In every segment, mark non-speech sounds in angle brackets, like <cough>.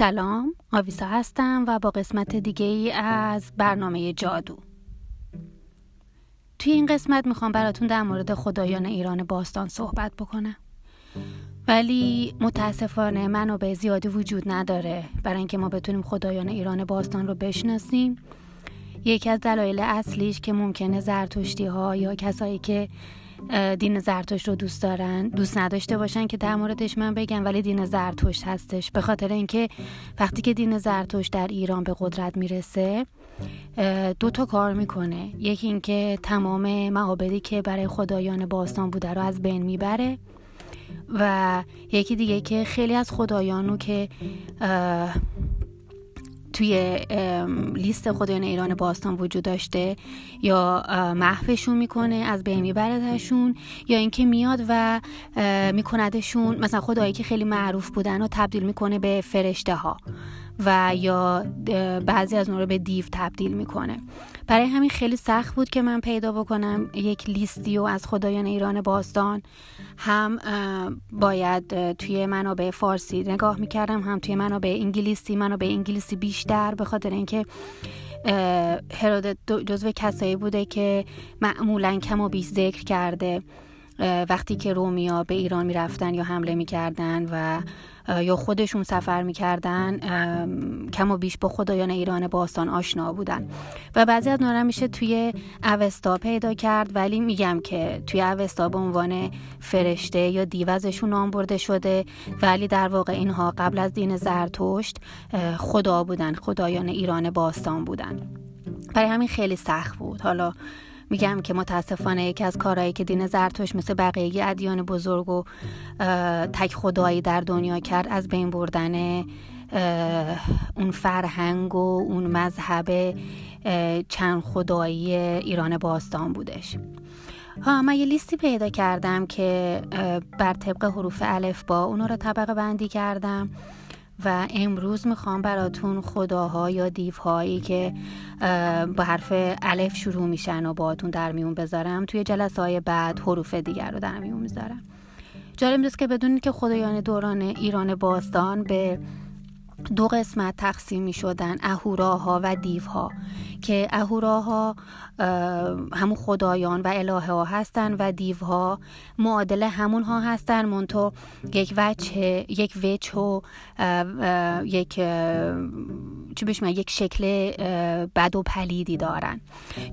سلام آویسا هستم و با قسمت دیگه ای از برنامه جادو. توی این قسمت می‌خوام براتون در مورد خدایان ایران باستان صحبت بکنم. ولی متاسفانه منابع زیادی وجود نداره. برای اینکه ما بتونیم خدایان ایران باستان رو بشناسیم یکی از دلایل اصلیش که ممکنه زرتشتی ها یا کسایی که دین زرتشت رو دوست دارن. دوست نداشته باشن که در موردش من بگم ولی دین زرتشت هستش. به خاطر اینکه وقتی که دین زرتشت در ایران به قدرت می‌رسه دو تا کار می‌کنه. یکی اینکه تمام معابدی که برای خدایان باستان بوده رو از بین می‌بره و یکی دیگه که خیلی از خدایانو که توی لیست خدایان ایران باستان وجود داشته یا محوشون می‌کنه از بین میبردشون یا اینکه میاد و میکندشون مثلا خدایی که خیلی معروف بودن و تبدیل می‌کنه به فرشته ها و یا بعضی از اون رو به دیو تبدیل می‌کنه. برای همین خیلی سخت بود که من پیدا بکنم یک لیستی و از خدایان ایران باستان. هم باید توی منابع فارسی نگاه می‌کردم هم توی منابع انگلیسی. منابع انگلیسی بیشتر به خاطر اینکه هرودت جزو کسایی بوده که معمولا کم و بیش ذکر کرده. وقتی که رومیا به ایران می‌رفتن یا حمله می‌کردن و یا خودشون سفر می‌کردن کم و بیش با خدایان ایران باستان آشنا بودن. و بعضی از نورم میشه توی اوستا پیدا کرد ولی میگم که توی اوستا به عنوان فرشته یا دیوزشون نام برده شده. ولی در واقع اینها قبل از دین زرتشت خدا بودن خدایان ایران باستان بودن. برای همین خیلی سخت بود. حالا میگم که متاسفانه یکی از کارهایی که دین زرتوش مثل بقیه ادیان بزرگ و تک خدایی در دنیا کرد از بین بردن اون فرهنگ و اون مذهب چند خدایی ایران باستان بودش. ها من یه لیستی پیدا کردم که بر طبق حروف الف با اونو رو طبقه بندی کردم. و امروز می‌خوام براتون خداها یا دیوهایی که با حرف الف شروع میشن و باهاتون در میون بذارم توی جلسه های بعد حروف دیگر رو در میون می‌ذارم. جالب است که بدونید که خدایان دوران ایران باستان به دو قسمت تقسیم می شدن اهوراها و دیوها که اهوراها همون خدایان و الهه ها هستن و دیوها معادل همون ها هستن. منتو یک وجه یک وجه و یک چی بهش یک شکل بد و پلیدی دارن.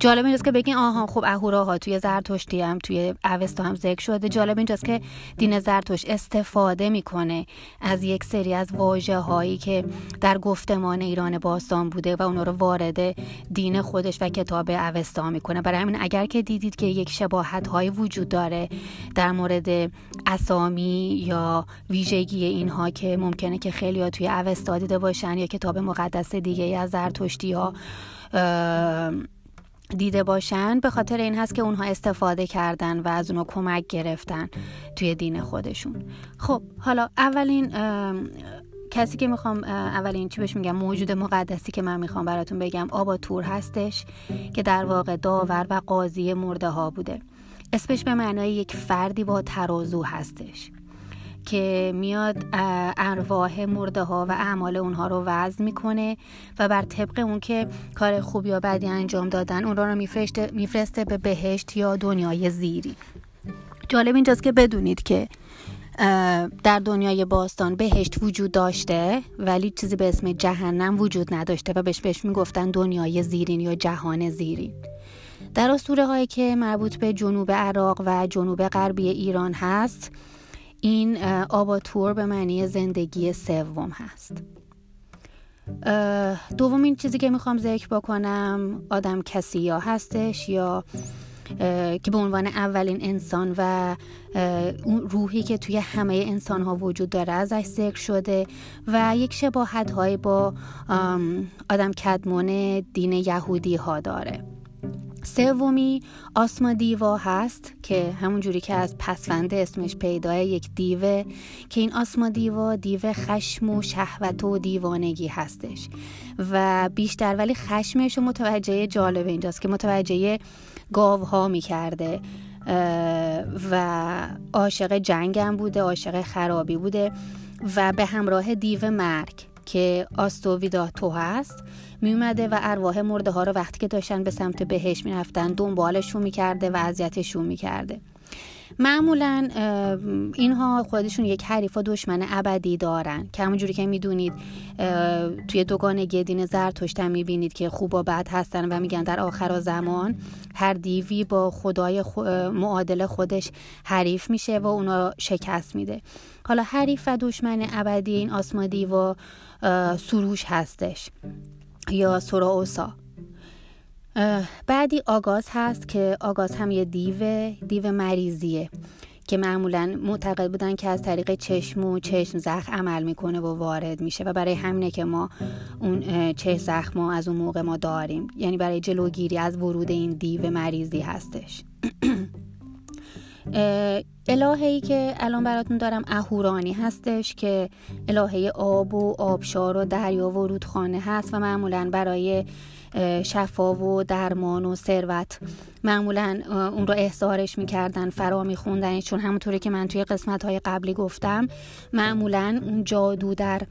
جالب اینجاست که بگین آها خب اهوراها توی زرتشتی هم توی اوستا هم ذکر شده. جالب اینجاست که دین زرتشت استفاده می‌کنه از یک سری از واژه هایی که در گفتمان ایران باستان بوده و اونا رو وارد دین خودش و کتاب اوستا می‌کنه. برای همین اگر که دیدید که یک شباهت های وجود داره در مورد اسامی یا ویژگی اینها که ممکنه که خیلی ها توی اوستا دیده باشن یا کتاب مقدس دیگه از زرتشتی ها دیده باشن به خاطر این هست که اونها استفاده کردن و از اونها کمک گرفتن توی دین خودشون. خب حالا اولین کسی که می‌خوام اولین چی بهش میگم موجود مقدسی که من می‌خوام براتون بگم آبا تور هستش که در واقع داور و قاضی مرده ها بوده. اسمش به معنای یک فردی با ترازو هستش که میاد ارواح مرده ها و اعمال اونها رو وزن می‌کنه و بر طبق اون که کار خوب یا بدی انجام دادن اون رو میفرسته به بهشت یا دنیای زیری. جالب اینجاست که بدونید که در دنیای باستان بهشت وجود داشته ولی چیزی به اسم جهنم وجود نداشته و بهش بهش می‌گفتن دنیای زیرین یا جهان زیرین. در اسطوره هایی که مربوط به جنوب عراق و جنوب غربی ایران هست این آباتور به معنی زندگی سوم هست. دومین چیزی که می‌خوام ذکر بکنم آدم کسی یا هستش یا که به عنوان اولین انسان و اون روحی که توی همه انسان ها وجود داره ازش ذکر شده و یک شباهت های با آدم کدمون دین یهودی ها داره. سومی آسما دیوا هست که همون جوری که از پسونده اسمش پیداه یک دیوه که این آسما دیوا دیو خشم و شهوت و دیوانگی هستش. و بیشتر ولی خشمش متوجه جالب اینجاست که متوجه گاوها می‌کرده. و عاشق جنگم بوده عاشق خرابی بوده و به همراه دیو مرگ. که آستوویدا تو هست. میومده و ارواح مرده ها رو وقتی که داشتن به سمت بهش می‌رفتن دنبالشون می‌کرده و اذیتشون می‌کرده. معمولا اینها خودشون یک حریف و دشمن ابدی دارن که همونجوری که می‌دونید توی دوگانگی دین زرتشت هم می‌بینید که خوب و بد هستن و میگن در آخر زمان هر دیوی با خدای معادل خودش حریف میشه و اونا شکست میده. حالا حریف و دشمن ابدی این آسمادی و سروش هستش یا سراوسا بعدی آگاز هست که آگاز هم یه دیو دیو مریضیه که معمولا معتقد بودن که از طریق چشم و چشم زخم عمل می‌کنه و وارد میشه و برای همینه که ما اون چشم زخم از اون موقع ما داریم. یعنی برای جلوگیری از ورود این دیو مریضی هستش. <clears throat> الههی که الان براتون دارم اهورانی هستش که الهه آب و آبشار و دریا و رودخانه هست و معمولا برای شفا و درمان و ثروت. معمولا اون رو احضارش می‌کردن فرا میخوندن چون همونطوری که من توی قسمت های قبلی گفتم معمولا اون جادو در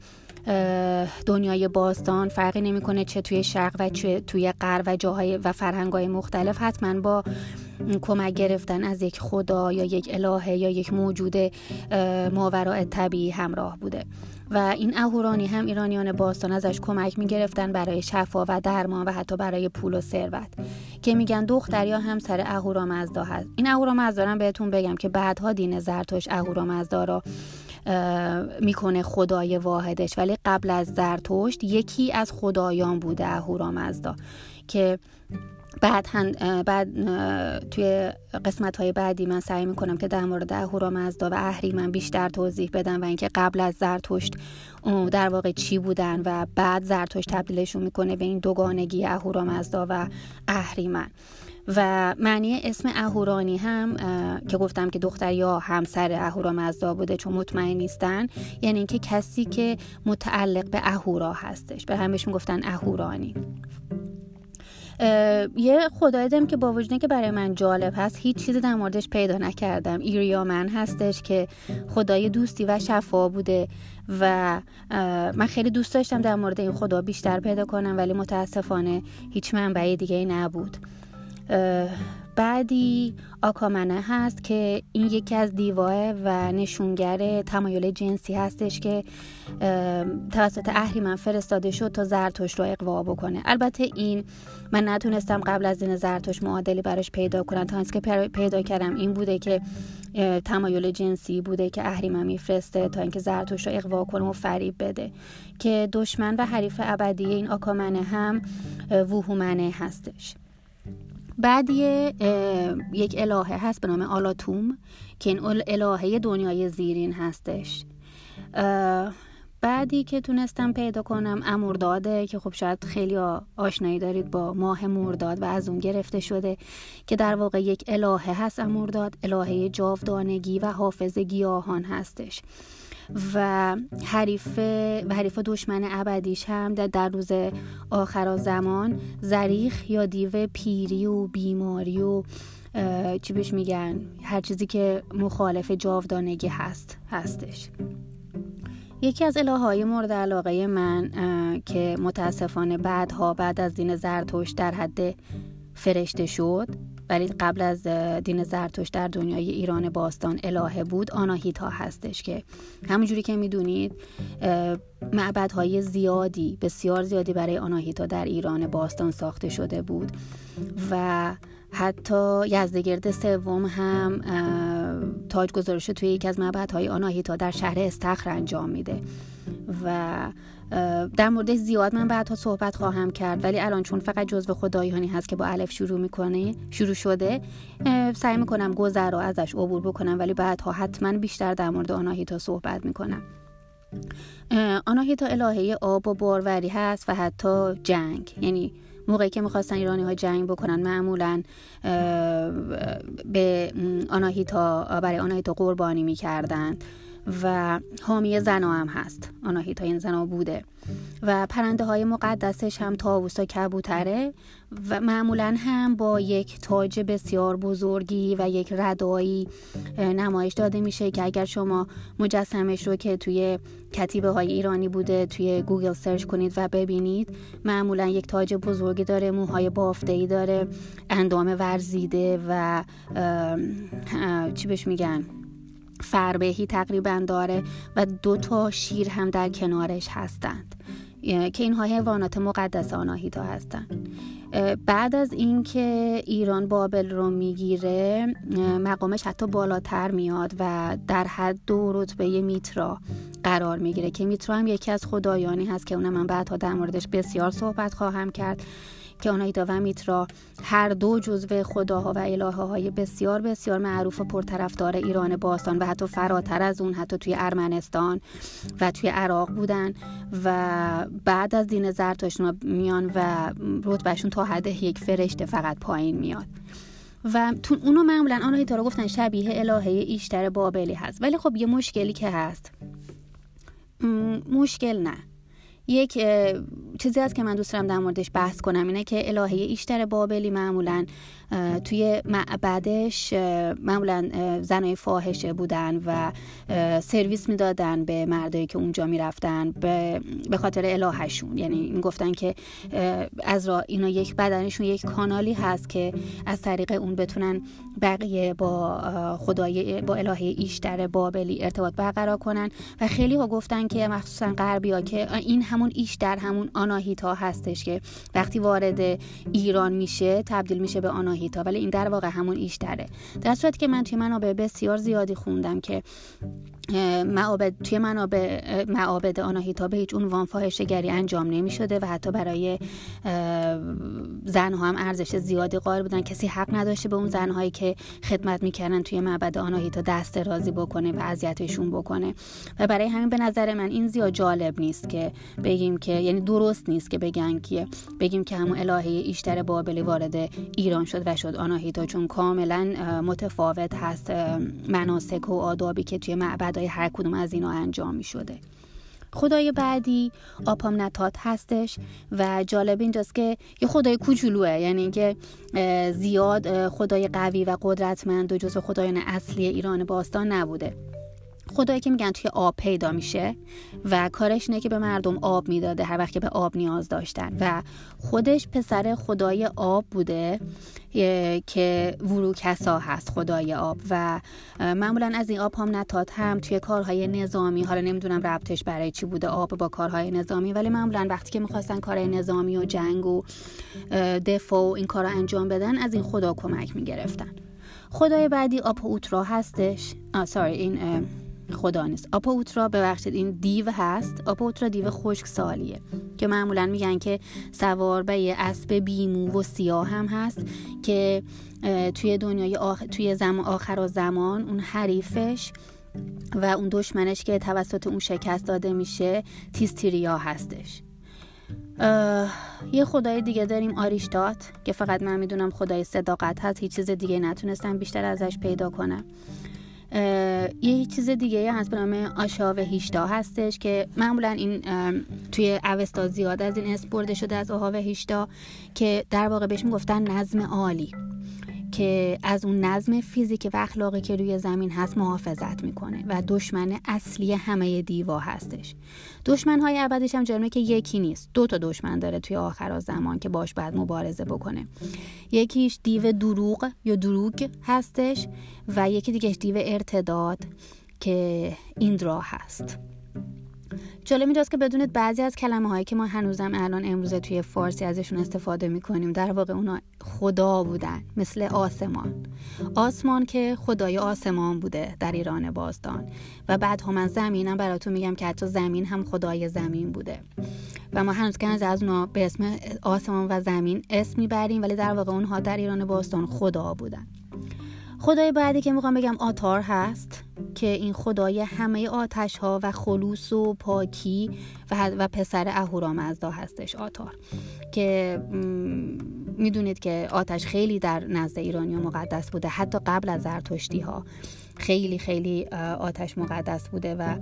دنیای باستان فرقی نمی‌کنه چه توی شرق و چه توی غرب و جاهای و فرهنگای مختلف. حتما با کمک گرفتن از یک خدا یا یک الهه یا یک موجود ماوراء طبیعی همراه بوده. و این اهورانی هم ایرانیان باستان ازش کمک می‌گرفتن برای شفا و درمان و حتی برای پول و ثروت. که میگن دختر یا همسر اهورامزدا هست. این اهورامزدا بهتون بگم که بعدها دین زرتشت اهورامزدا را می‌کنه خدای واحدش. ولی قبل از زرتشت یکی از خدایان بوده اهورامزدا که بعد, بعد توی قسمت های بعدی من سعی می‌کنم که در مورد اهورامزدا و اهریمن بیشتر توضیح بدم و اینکه قبل از زرتشت در واقع چی بودن و بعد زرتشت تبدیلشون می‌کنه به این دوگانگی اهورامزدا و اهریمن و معنی اسم اهورانی هم که گفتم که دختر یا همسر اهورامزدا بوده چون مطمئن نیستن یعنی اینکه کسی که متعلق به اهورا هستش. به همش می‌گفتن اهورانی. یه خدای دم که با وجود که برای من جالب هست هیچ چیزی در موردش پیدا نکردم. ایریامن هستش که خدای دوستی و شفا بوده و من خیلی دوست داشتم در مورد این خدا بیشتر پیدا کنم ولی متاسفانه هیچ منبعی دیگه نبود. بعدی آکامنه هست که این یکی از دیواه و نشونگر تمایل جنسی هستش که توسط اهریمن فرستاده شد تا زرتوش رو اقوا بکنه. البته این من نتونستم قبل از دین زرتوش معادلی براش پیدا کنم. تا که پیدا کردم این بوده که تمایل جنسی بوده که اهریمن میفرسته تا اینکه زرتوش رو اقوا کنه و فریب بده. که دشمن و حریف ابدی این آکامنه هم ووهومنه هستش. بعد یک الهه هست به نام آلاتوم که این الهه دنیای زیرین هستش. بعدی که تونستم پیدا کنم امورداده که خب شاید خیلی آشنایی دارید با ماه مرداد و از اون گرفته شده که در واقع یک الهه هست امورداد الهه جاودانگی و حافظ گیاهان هستش. و حریف و حریف دشمن ابدیش هم در, در روز آخر زمان زریخ یا دیو پیری و بیماری و چی بهش میگن؟ هر چیزی که مخالف جاودانگی هست هستش. یکی از الههای مورد علاقه من که متاسفانه بعدها بعد از دین زرتشت در حد فرشته شد ولی قبل از دین زرتشت در دنیای ایران باستان الهه بود آناهیتا هستش که همونجوری که می‌دونید معبدهای زیادی بسیار زیادی برای آناهیتا در ایران باستان ساخته شده بود و حتی یزدگرد سوم هم تاج گذارش توی یکی از معبدهای آناهیتا در شهر استخر انجام میده و در مورد زیاد من بعدها صحبت خواهم کرد ولی الان چون فقط جزو خدایانی هست که با الف شروع می‌کنه شروع شده سعی می‌کنم گذر رو ازش عبور بکنم ولی بعدها حتما بیشتر در مورد آناهیتا صحبت می‌کنم. آناهیتا الهه آب و باروری هست و حتی جنگ. یعنی موقعی که می‌خواستن ایرانی ها جنگ بکنن معمولا به آناهیتا برای آناهیتا قربانی می‌کردن و حامی زنا هم هست. آناهیتا این زنا بوده. و پرنده های مقدسش هم تاووس و کبوتره و معمولا هم با یک تاج بسیار بزرگی و یک ردایی نمایش داده میشه که اگر شما مجسمش رو که توی کتیبه های ایرانی بوده توی گوگل سرچ کنید و ببینید معمولا یک تاج بزرگی داره موهای بافته ای داره اندام ورزیده و چی بهش میگن؟ فربهی تقریبا داره و دو تا شیر هم در کنارش هستند. که اینها حیوانات مقدس آناهیتا هستند. بعد از اینکه ایران بابل رو می‌گیره مقامش حتی بالاتر میاد و در حد دو رتبه میترا قرار می‌گیره که میترا هم یکی از خدایانی هست که اونم من بعدها در موردش بسیار صحبت خواهم کرد. که آنایدا و میترا هر دو جزو خداها و الهه های بسیار بسیار معروف و پرطرفدار ایران باستان و حتی فراتر از اون حتی توی ارمنستان و توی عراق بودن و بعد از دین زرتشت میان و رتبهشون تا حد یک فرشته فقط پایین میاد. و تو اونو معمولا آنها رو گفتن شبیه الهه ایشتر بابلی هست. ولی خب یه مشکلی که هست. مشکل نه. یک چیزی است که من دوست دارم در موردش بحث کنم اینه که الهه ایشتر بابلی معمولا توی معبدش معمولا زنای فاحشه بودن و سرویس می‌دادن به مردایی که اونجا می‌رفتن به خاطر الهشون یعنی این گفتن که از را اینا یک بدنشون یک کانالی هست که از طریق اون بتونن بقیه با خدای با الهه ایشتر بابلی ارتباط برقرار کنن. و خیلی ها گفتن که مخصوصا غربی ها که این همون ایشتر همون آناهیتا هستش که وقتی وارد ایران میشه تبدیل میشه به آناهیتا. آناهیتا ولی این در واقع همون ایشتره در صورتی که من توی منابع بسیار زیادی خوندم که معابد توی منابع معابد آناهیتا به هیچ عنوان فاحشهگری انجام نمی شده و حتی برای زنها هم ارزش زیادی قائل بودن. کسی حق نداشته به اون زنهایی که خدمت می‌کردن توی معبد آناهیتا دست رازی بکنه و اذیتشون بکنه. و برای همین به نظر من این زیاد جالب نیست که بگیم که یعنی درست نیست که بگن که بگیم که همون الهه ایشتر بابلی وارد ایران شد و شد آناهیتا چون کاملا متفاوت هست مناسک و آدابی که توی معبد ادای هر کدوم از اینا انجام می شده خدای بعدی آپام نتات هستش و جالب اینجاست که یه خدای کوچولوه یعنی اینکه زیاد خدای قوی و قدرتمند و جزو خدایان اصلی ایران باستان نبوده. خدایی که میگن توی آب پیدا میشه و کارش اینه که به مردم آب می‌داده هر وقت که به آب نیاز داشتن. و خودش پسر خدای آب بوده که وروکسا هست خدای آب. و معمولا از این آب هم نتات هم توی کارهای نظامی حالا نمی‌دونم ربطش برای چی بوده آب با کارهای نظامی ولی معمولا وقتی که می‌خواستن کارهای نظامی و جنگ و دفاع و این کار انجام بدن از این خدا کمک می‌گرفتن. خدای بعدی آب اوترا هستش. آ ساری این خدا نیست آپا اوترا ببخشید این دیو هست؟ آپا اوترا دیو خشک سالیه. که معمولا میگن که سوار به اسب بیمو و سیاه هم هست که توی دنیای آخ... توی زمان آخر و زمان اون حریفش و اون دشمنش که توسط اون شکست داده میشه تیستیریا هستش. یه خدای دیگه داریم آریشتات که فقط من می‌دونم خدای صداقت هست هیچ چیز دیگه نتونستم بیشتر ازش پیدا کنم. یه چیز دیگه هست به نام آشاو هیشتا هستش که معمولا این توی اوستا زیاد از این اسم شده از آهاو هیشتا که در واقع بهش می‌گفتن نظم عالی. که از اون نظم فیزیک و اخلاقی که روی زمین هست محافظت می‌کنه و دشمن اصلی همه دیوا هستش. دشمن های ابدیش هم جرمه که یکی نیست. دو تا دشمن داره توی آخر زمان که باش بعد مبارزه بکنه. یکیش دیو دروغ یا دروغ هستش و یکی دیگهش دیو ارتداد که ایندرا هست. جالب اینجاست که بدونید بعضی از کلمه هایی که ما هنوزم الان امروزه توی فارسی ازشون استفاده می‌کنیم در واقع اونا خدا بودن مثل آسمان. آسمان که خدای آسمان بوده در ایران باستان. و بعد هم من زمینم براتون میگم که حتی زمین هم خدای زمین بوده. و ما هنوز که از اونا به اسم آسمان و زمین اسم می‌بریم ولی در واقع اونها در ایران باستان خدا بودن. خدای بعدی که می‌خوام بگم آتار هست که این خدای همه آتش ها و خلوص و پاکی و, و پسر اهورامزدا هستش آتار. که می‌دونید که آتش خیلی در نزد ایرانی مقدس بوده حتی قبل از زرتشتی ها خیلی خیلی آتش مقدس بوده و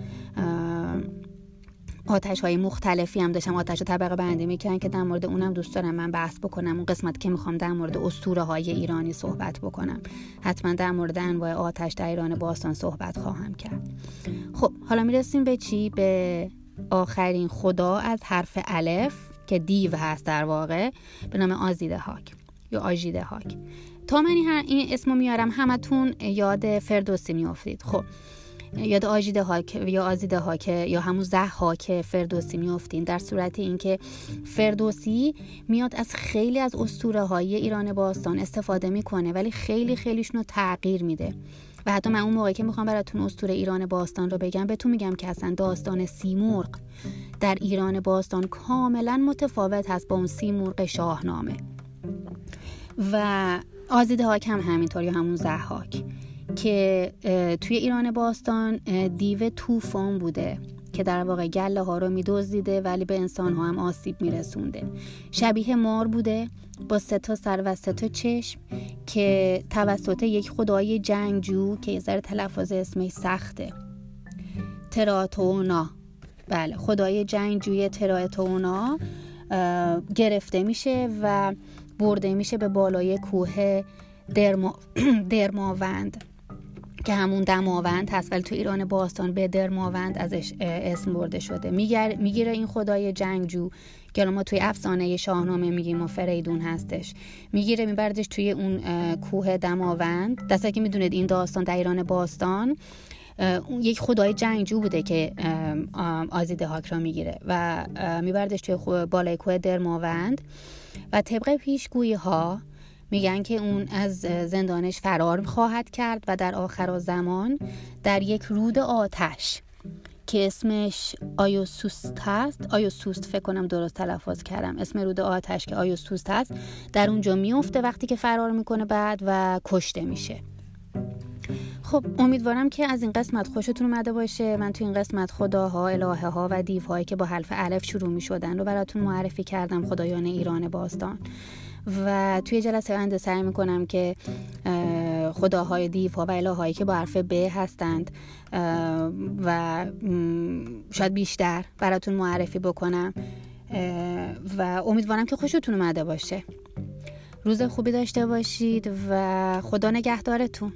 آتش های مختلفی هم داشتم آتش رو طبقه بندی می‌کنن که در مورد اونم دوست دارم من بحث بکنم. اون قسمت که می‌خوام در مورد اسطوره های ایرانی صحبت بکنم. حتما در مورد انواع آتش در ایران باستان صحبت خواهم کرد. خب حالا می‌رسیم به چی؟ به آخرین خدا از حرف الف که دیو هست در واقع به نام آزیده هاک یا آژیده هاک. تا من این اسمو میارم همتون یاد فردوسی میافتید. خب یاد آجیده هاک یا آزیده هاک یا همون زه هاک فردوسی میافتین در صورت اینکه فردوسی میاد از خیلی از اسطوره های ایران باستان استفاده می‌کنه ولی خیلی خیلیشون رو تغییر میده. و حتی من اون موقعی که می‌خوام براتون اسطوره ایران باستان رو بگم بهتون میگم که اصلا داستان سیمرغ در ایران باستان کاملا متفاوت هست با اون سیمرغ شاهنامه. و آزیده هاک هم همینطور یا همون زحاک که توی ایران باستان دیو توفان بوده که در واقع گله ها رو میدزدیده ولی به انسان ها هم آسیب میرسونده. شبیه مار بوده با سه تا سر و سه تا چشم که توسط یک خدای جنگجو که یه تلفظ اسمش سخته. تراتونا. بله خدای جنگجوی تراتونا گرفته میشه و برده میشه به بالای کوه درما... <clears throat> درماوند. که همون دماوند هست ولی تو ایران باستان به درماوند ازش اسم برده شده. می‌گیره این خدای جنگجو که ما توی افسانه شاهنامه میگیم و فریدون هستش. می‌گیره میبردش توی اون کوه دماوند دسته که می‌دونید این داستان در ایران باستان یک خدای جنگجو بوده که آزیده هاک را می‌گیره و میبردش توی بالای کوه درماوند و طبق پیشگویی ها میگن که اون از زندانش فرار خواهد کرد و در آخر زمان در یک رود آتش که اسمش آیوسوست هست. آیوسوست فکر کنم درست تلفظ کردم. اسم رود آتش که آیوسوست هست در اونجا میفته وقتی که فرار می‌کنه بعد و کشته میشه. خب امیدوارم که از این قسمت خوشتون اومده باشه. من تو این قسمت خداها الهه ها و دیوهایی که با حرف الف شروع می شدن رو براتون معرفی کردم. خدایان ایران باستان. و توی جلسه آینده سعی می‌کنم که خداهای دیوها و الههایی که با حرف ب هستند و شاید بیشتر براتون معرفی بکنم و امیدوارم که خوشتون اومده باشه. روز خوبی داشته باشید و خدا نگهدارتون.